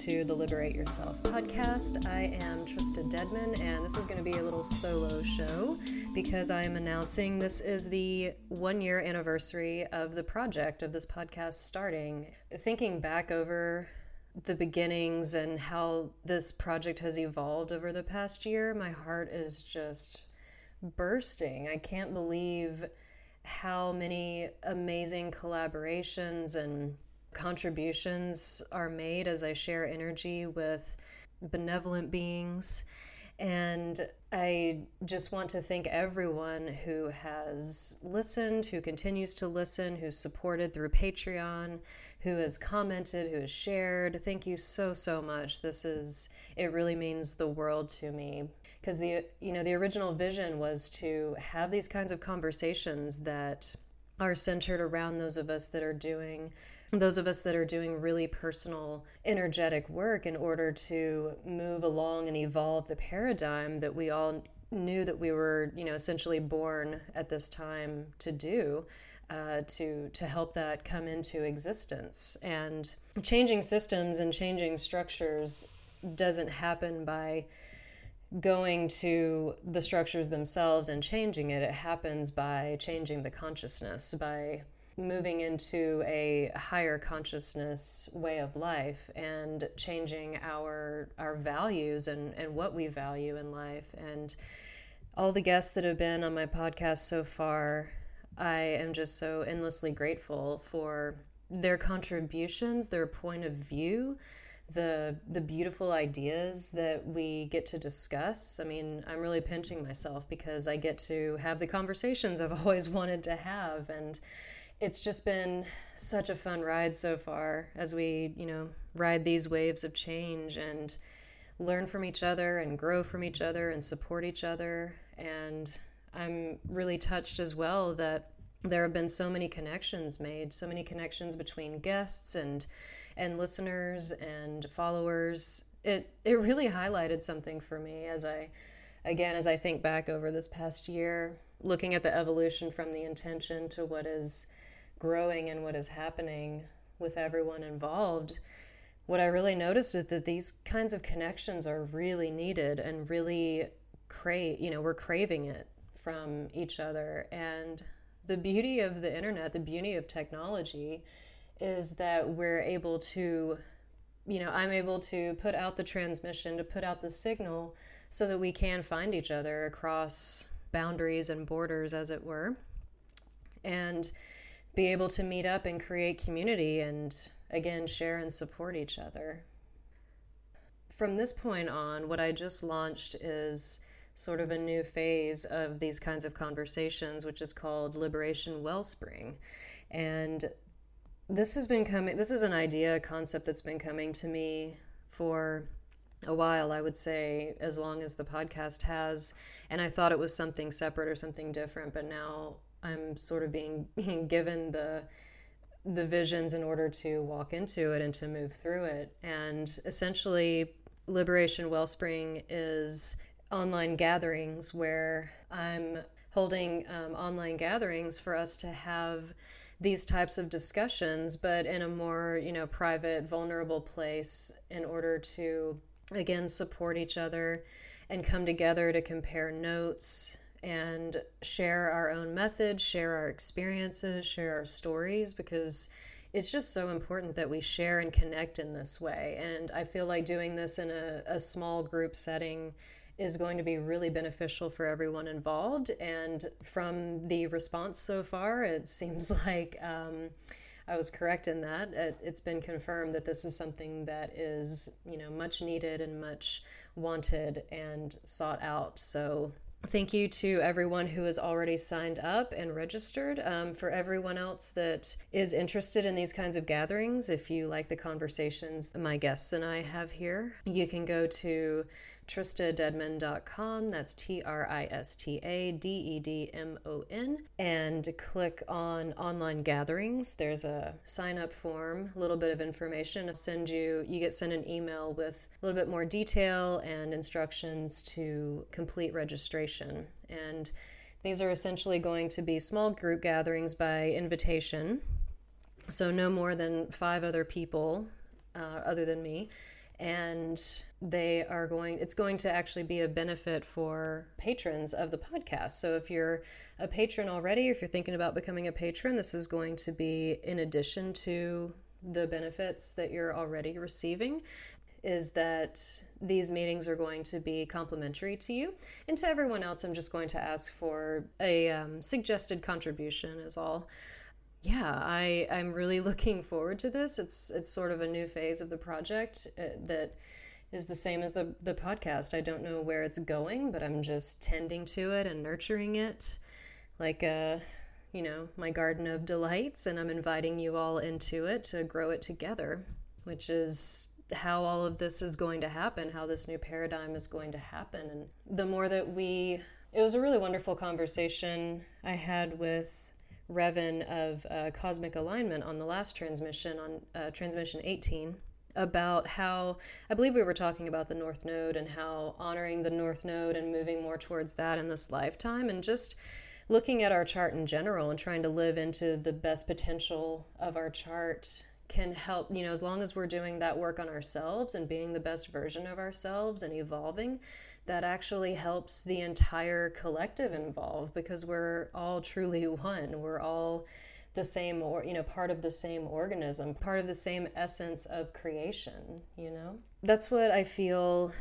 To the Liberate Yourself podcast. I am Trista Dedmon, and this is going to be a little solo show because I am announcing this is the one year anniversary of the project of this podcast starting. Thinking back over the beginnings and how this project has evolved over the past year, my heart is just bursting. I can't believe how many amazing collaborations and contributions are made as I share energy with benevolent beings. And I just want to thank everyone who has listened, who continues to listen, who's supported through Patreon, who has commented, who has shared. Thank you so, so much. This is, it really means the world to me. Because the, you know, the original vision was to have these kinds of conversations that are centered around those of us that are doing those of us that are doing really personal, energetic work in order to move along and evolve the paradigm that we all knew that we were, you know, essentially born at this time to do. Uh, to to help that come into existence and changing systems and changing structures doesn't happen by going to the structures themselves and changing it it happens by changing the consciousness by moving into a higher consciousness way of life and changing our our values and, and what we value in life and all the guests that have been on my podcast so far i am just so endlessly grateful for their contributions their point of view the the beautiful ideas that we get to discuss. I mean, I'm really pinching myself because I get to have the conversations I've always wanted to have and it's just been such a fun ride so far as we, you know, ride these waves of change and learn from each other and grow from each other and support each other. And I'm really touched as well that there have been so many connections made, so many connections between guests and and listeners and followers. It it really highlighted something for me as I again as I think back over this past year, looking at the evolution from the intention to what is growing and what is happening with everyone involved, what I really noticed is that these kinds of connections are really needed and really crave, you know, we're craving it from each other. And the beauty of the internet, the beauty of technology is that we're able to, you know, I'm able to put out the transmission, to put out the signal so that we can find each other across boundaries and borders, as it were. And be able to meet up and create community and again share and support each other. From this point on, what I just launched is sort of a new phase of these kinds of conversations, which is called Liberation Wellspring. And this has been coming, this is an idea, a concept that's been coming to me for a while, I would say, as long as the podcast has. And I thought it was something separate or something different, but now I'm sort of being, being given the the visions in order to walk into it and to move through it. And essentially, Liberation Wellspring is online gatherings where I'm holding um, online gatherings for us to have these types of discussions, but in a more you know private, vulnerable place in order to again support each other and come together to compare notes and share our own methods, share our experiences, share our stories because it's just so important that we share and connect in this way. And I feel like doing this in a, a small group setting is going to be really beneficial for everyone involved. And from the response so far, it seems like um, I was correct in that. It, it's been confirmed that this is something that is, you know, much needed and much wanted and sought out. So Thank you to everyone who has already signed up and registered. Um, for everyone else that is interested in these kinds of gatherings, if you like the conversations my guests and I have here, you can go to tristadedmon.com. That's T R I S T A D E D M O N. And click on online gatherings. There's a sign up form, a little bit of information. I'll send you, you get sent an email with a little bit more detail and instructions to complete registration. And these are essentially going to be small group gatherings by invitation. So, no more than five other people uh, other than me and they are going it's going to actually be a benefit for patrons of the podcast. So if you're a patron already if you're thinking about becoming a patron this is going to be in addition to the benefits that you're already receiving is that these meetings are going to be complimentary to you. And to everyone else i'm just going to ask for a um, suggested contribution is all yeah, I I'm really looking forward to this. It's it's sort of a new phase of the project uh, that is the same as the the podcast. I don't know where it's going, but I'm just tending to it and nurturing it like a you know, my garden of delights and I'm inviting you all into it to grow it together, which is how all of this is going to happen, how this new paradigm is going to happen. And the more that we it was a really wonderful conversation I had with Revan of uh, Cosmic Alignment on the last transmission, on uh, transmission 18, about how I believe we were talking about the North Node and how honoring the North Node and moving more towards that in this lifetime and just looking at our chart in general and trying to live into the best potential of our chart can help, you know, as long as we're doing that work on ourselves and being the best version of ourselves and evolving that actually helps the entire collective involved because we're all truly one. We're all the same or you know part of the same organism part of the same essence of creation you know that's what i feel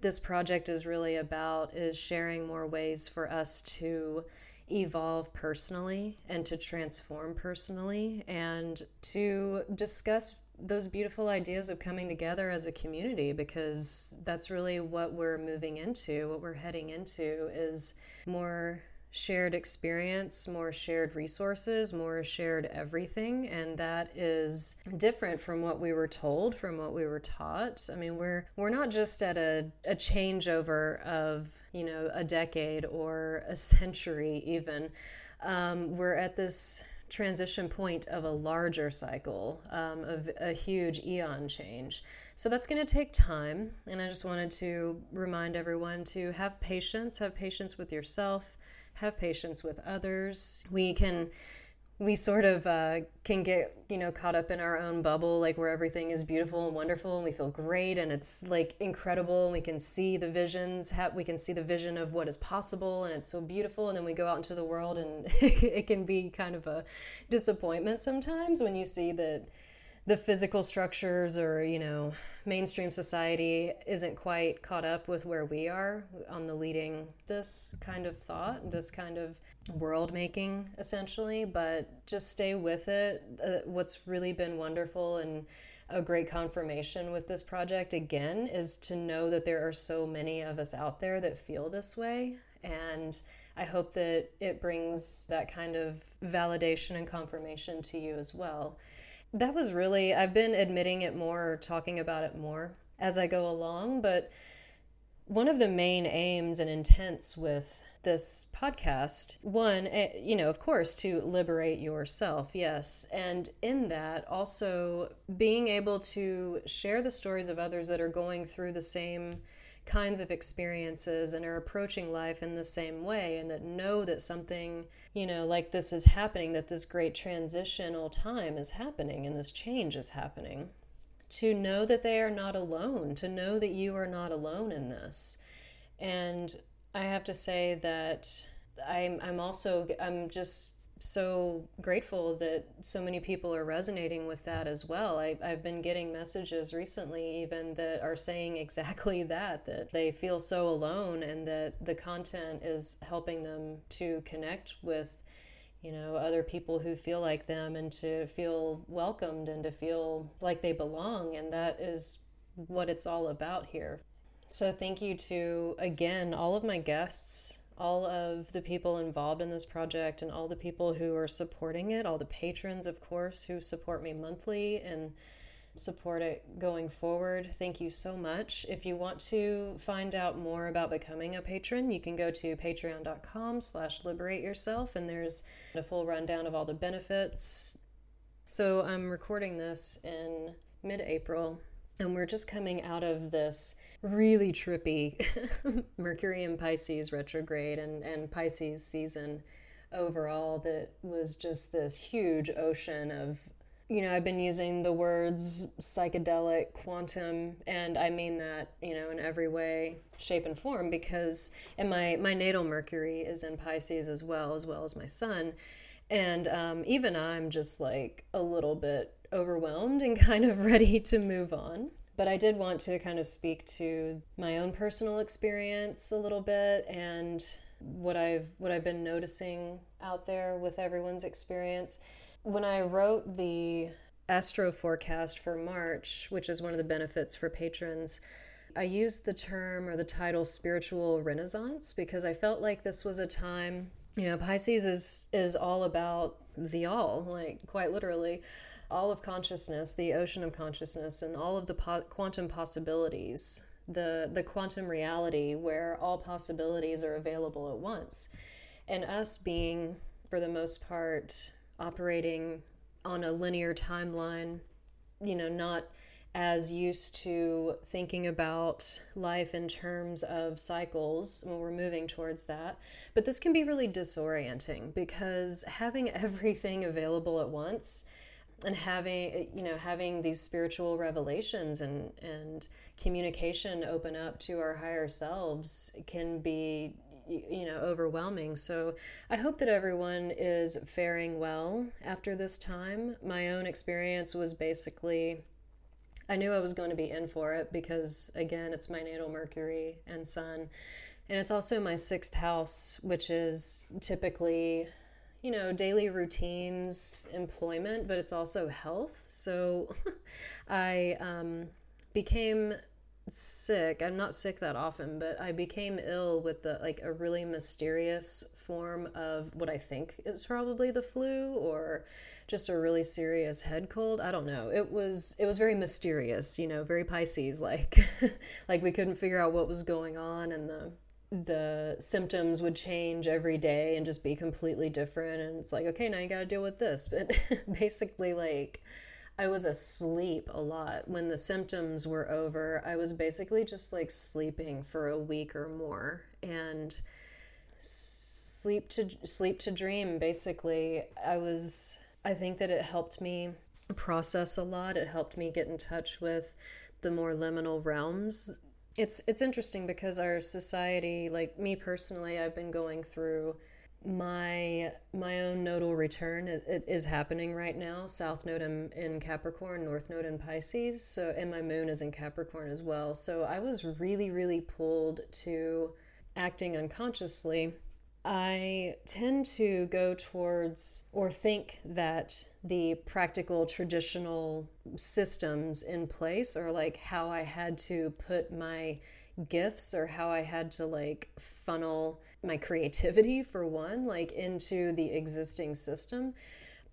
this project is really about is sharing more ways for us to evolve personally and to transform personally and to discuss those beautiful ideas of coming together as a community because that's really what we're moving into. What we're heading into is more shared experience, more shared resources, more shared everything. And that is different from what we were told, from what we were taught. I mean, we're we're not just at a, a changeover of, you know, a decade or a century even. Um, we're at this transition point of a larger cycle, um, of a huge eon change. So that's going to take time. And I just wanted to remind everyone to have patience, have patience with yourself, have patience with others. We can we sort of uh, can get you know caught up in our own bubble like where everything is beautiful and wonderful and we feel great and it's like incredible and we can see the visions we can see the vision of what is possible and it's so beautiful. And then we go out into the world and it can be kind of a disappointment sometimes when you see that the physical structures or you know mainstream society isn't quite caught up with where we are on the leading this kind of thought this kind of world making essentially but just stay with it uh, what's really been wonderful and a great confirmation with this project again is to know that there are so many of us out there that feel this way and I hope that it brings that kind of validation and confirmation to you as well. That was really, I've been admitting it more, talking about it more as I go along, but one of the main aims and intents with this podcast one eh, you know of course to liberate yourself yes. And in that also being able to share the stories of others that are going through the same kinds of experiences and are approaching life in the same way and that know that something you know like this is happening that this great transitional time is happening and this change is happening to know that they are not alone to know that you are not alone in this. And I have to say that I'm I'm also I'm just so grateful that so many people are resonating with that as well. I, have been getting messages recently, even that are saying exactly that that they feel so alone and that the content is helping them to connect with you know other people who feel like them and to feel welcomed and to feel like they belong and that is what it's all about here so, thank you to, again, all of my guests all of the people involved in this project and all the people who are supporting it, all the patrons, of course, who support me monthly and support it going forward. Thank you so much. If you want to find out more about becoming a patron, you can go to patreon.com slash liberate yourself and there's a full rundown of all the benefits. So I'm recording this in mid-April and we're just coming out of this really trippy Mercury and Pisces retrograde and, and Pisces season overall that was just this huge ocean of you know, I've been using the words psychedelic, quantum, and I mean that, you know, in every way, shape, and form because and my, my natal Mercury is in Pisces as well, as well as my sun. And um, even I'm just like a little bit overwhelmed and kind of ready to move on. But I did want to kind of speak to my own personal experience a little bit and what I've what I've been noticing out there with everyone's experience when I wrote the astro forecast for March, which is one of the benefits for patrons, I used the term or the title spiritual renaissance because I felt like this was a time, you know, Pisces is is all about the all, like quite literally, all of consciousness, the ocean of consciousness and all of the po- quantum possibilities, the the quantum reality where all possibilities are available at once. And us being for the most part operating on a linear timeline, you know, not as used to thinking about life in terms of cycles when we're moving towards that. But this can be really disorienting because having everything available at once and having eh, you know having these spiritual revelations and and communication open up to our higher selves can be you know overwhelming. So i hope that everyone is faring well after this time. My own experience was basically i knew i was going to be in for it because again it's my natal mercury and sun. And it's also my sixth house which is typically you know daily routines employment but it's also health so i um, became sick. I'm not sick that often, but I became ill with the like a really mysterious form of what I think is probably the flu or just a really serious head cold. I don't know. It was it was very mysterious, you know, very Pisces like like we couldn't figure out what was going on and the the symptoms would change every day and just be completely different and it's like okay now you got to deal with this but basically like I was asleep a lot. When the symptoms were over, I was basically just like sleeping for a week or more and sleep to sleep to dream basically. I was I think that it helped me process a lot. It helped me get in touch with the more liminal realms. It's it's interesting because our society, like me personally, I've been going through my my own nodal return. It, it is happening right now. South node in, in capricorn north node in pisces. So and my moon is in capricorn as well. So i was really really pulled to acting unconsciously. I tend to go towards or think that the practical traditional systems in place or like how i had to put my gifts or how i had to like funnel my creativity for one like into the existing system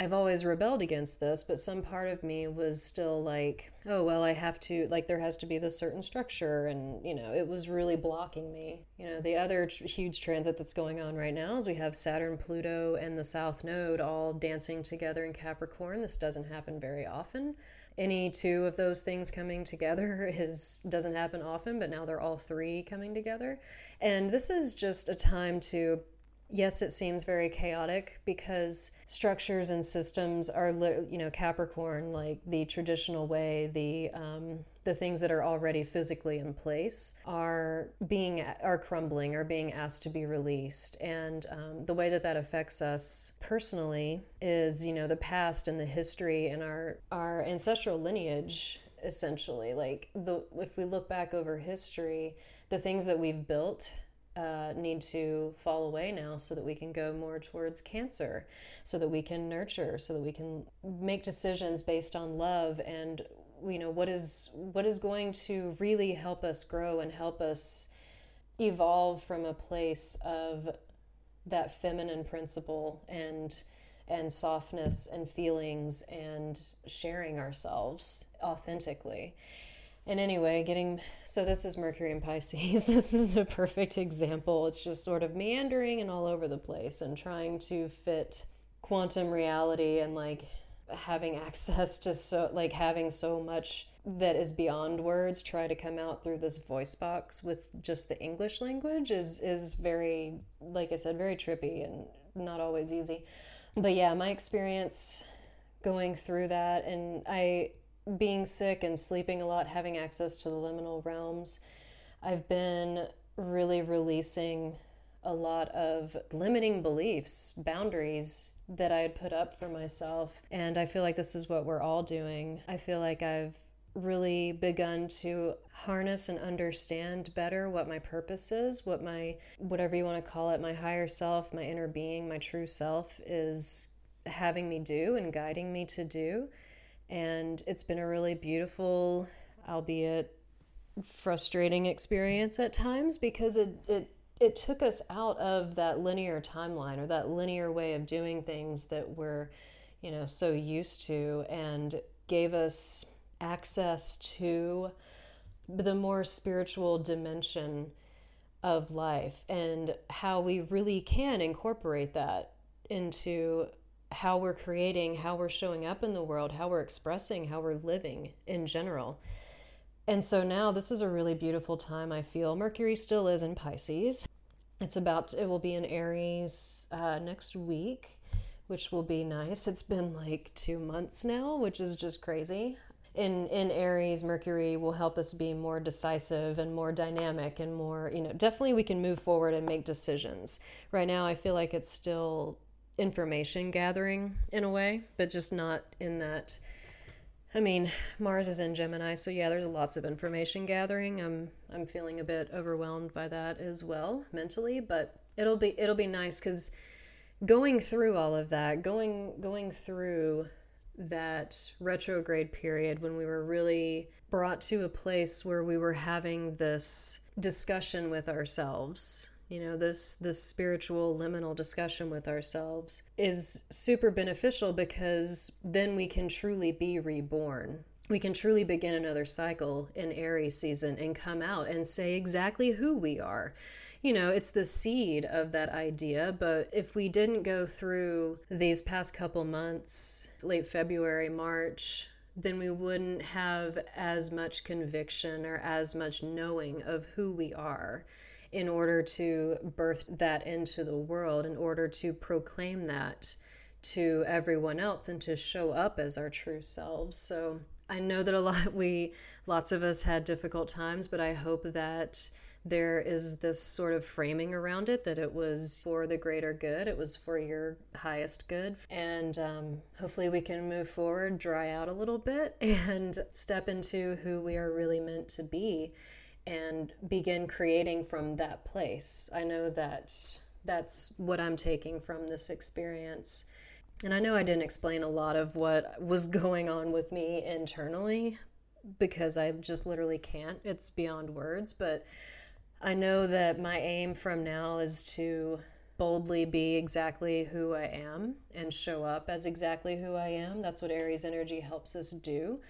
I've always rebelled against this, but some part of me was still like, oh, well, I have to, like, there has to be this certain structure. And, you know, it was really blocking me. You know, the other tr- huge transit that's going on right now is we have Saturn, Pluto, and the South Node all dancing together in Capricorn. This doesn't happen very often any two of those things coming together is doesn't happen often but now they're all three coming together and this is just a time to yes, it seems very chaotic because structures and systems are, you know, Capricorn, like the traditional way, the um, the things that are already physically in place are being are crumbling, are being asked to be released, and um, the way that that affects us personally is, you know, the past and the history and our our ancestral lineage essentially. Like the if we look back over history the things that we've built uh, need to fall away now so that we can go more towards cancer, so that we can nurture, so that we can make decisions based on love and you know what is what is going to really help us grow and help us evolve from a place of that feminine principle and and softness and feelings and sharing ourselves authentically. And anyway, getting so this is Mercury in Pisces. This is a perfect example. It's just sort of meandering and all over the place and trying to fit quantum reality and like having access to so like having so much that is beyond words try to come out through this voice box with just the English language is is very like I said very trippy and not always easy. But yeah, my experience going through that and I being sick and sleeping a lot, having access to the liminal realms, I've been really releasing a lot of limiting beliefs, boundaries that I had put up for myself. And I feel like this is what we're all doing. I feel like I've really begun to harness and understand better what my purpose is, what my, whatever you want to call it, my higher self, my inner being, my true self is having me do and guiding me to do. And it's been a really beautiful, albeit frustrating experience at times because it, it it took us out of that linear timeline or that linear way of doing things that we're you know so used to and gave us access to the more spiritual dimension of life and how we really can incorporate that into how we're creating, how we're showing up in the world, how we're expressing, how we're living in general. And so now this is a really beautiful time, I feel. Mercury still is in Pisces. It's about, it will be in Aries uh, next week, which will be nice. It's been like two months now, which is just crazy. In, in Aries, Mercury will help us be more decisive and more dynamic and more, you know, definitely we can move forward and make decisions. Right now, I feel like it's still information gathering in a way, but just not in that. I mean, Mars is in Gemini, so yeah, there's lots of information gathering. I'm I'm feeling a bit overwhelmed by that as well mentally, but it'll be it'll be nice cuz going through all of that, going going through that retrograde period when we were really brought to a place where we were having this discussion with ourselves you know this this spiritual liminal discussion with ourselves is super beneficial because then we can truly be reborn we can truly begin another cycle in Aries season and come out and say exactly who we are. You know, it's the seed of that idea, but if we didn't go through these past couple months, late February, March, then we wouldn't have as much conviction or as much knowing of who we are in order to birth that into the world, in order to proclaim that to everyone else and to show up as our true selves. So I know that a lot we lots of us had difficult times, but I hope that there is this sort of framing around it that it was for the greater good, it was for your highest good. And um, hopefully, we can move forward, dry out a little bit, and step into who we are really meant to be and begin creating from that place. I know that that's what I'm taking from this experience. And I know I didn't explain a lot of what was going on with me internally because I just literally can't. It's beyond words. But I know that my aim from now is to boldly be exactly who I am and show up as exactly who I am. That's what Aries energy helps us do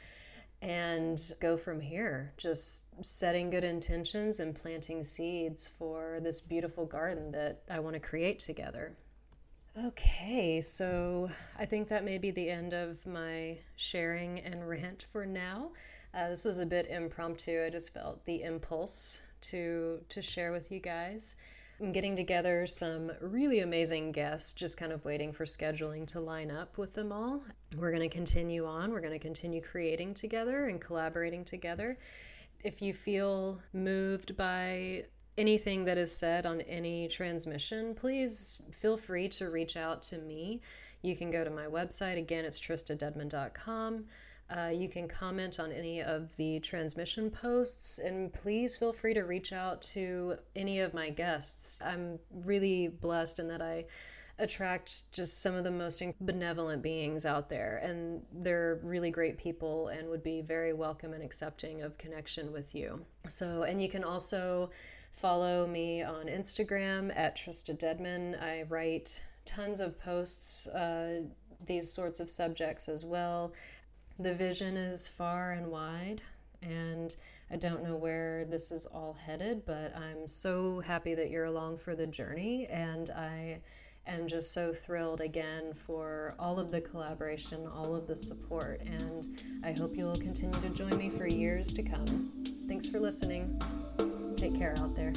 and go from here. Just setting good intentions and planting seeds for this beautiful garden that I want to create together. Okay, so I think that may be the end of my sharing and rant for now. Uh, this was a bit impromptu. I just felt the impulse to to share with you guys. I'm getting together some really amazing guests, just kind of waiting for scheduling to line up with them all. We're going to continue on. We're going to continue creating together and collaborating together. If you feel moved by anything that is said on any transmission, please feel free to reach out to me. You can go to my website. Again, it's tristadedmon.com. Uh, you can comment on any of the transmission posts, and please feel free to reach out to any of my guests. I'm really blessed in that I attract just some of the most benevolent beings out there, and they're really great people and would be very welcome and accepting of connection with you. So, and you can also Follow me on Instagram at Trista Dedmon. I write tons of posts, uh, these sorts of subjects as well. The vision is far and wide, and I don't know where this is all headed, but I'm so happy that you're along for the journey, and I am just so thrilled again for all of the collaboration, all of the support, and I hope you will continue to join me for years to come. Thanks for listening. Take care out there.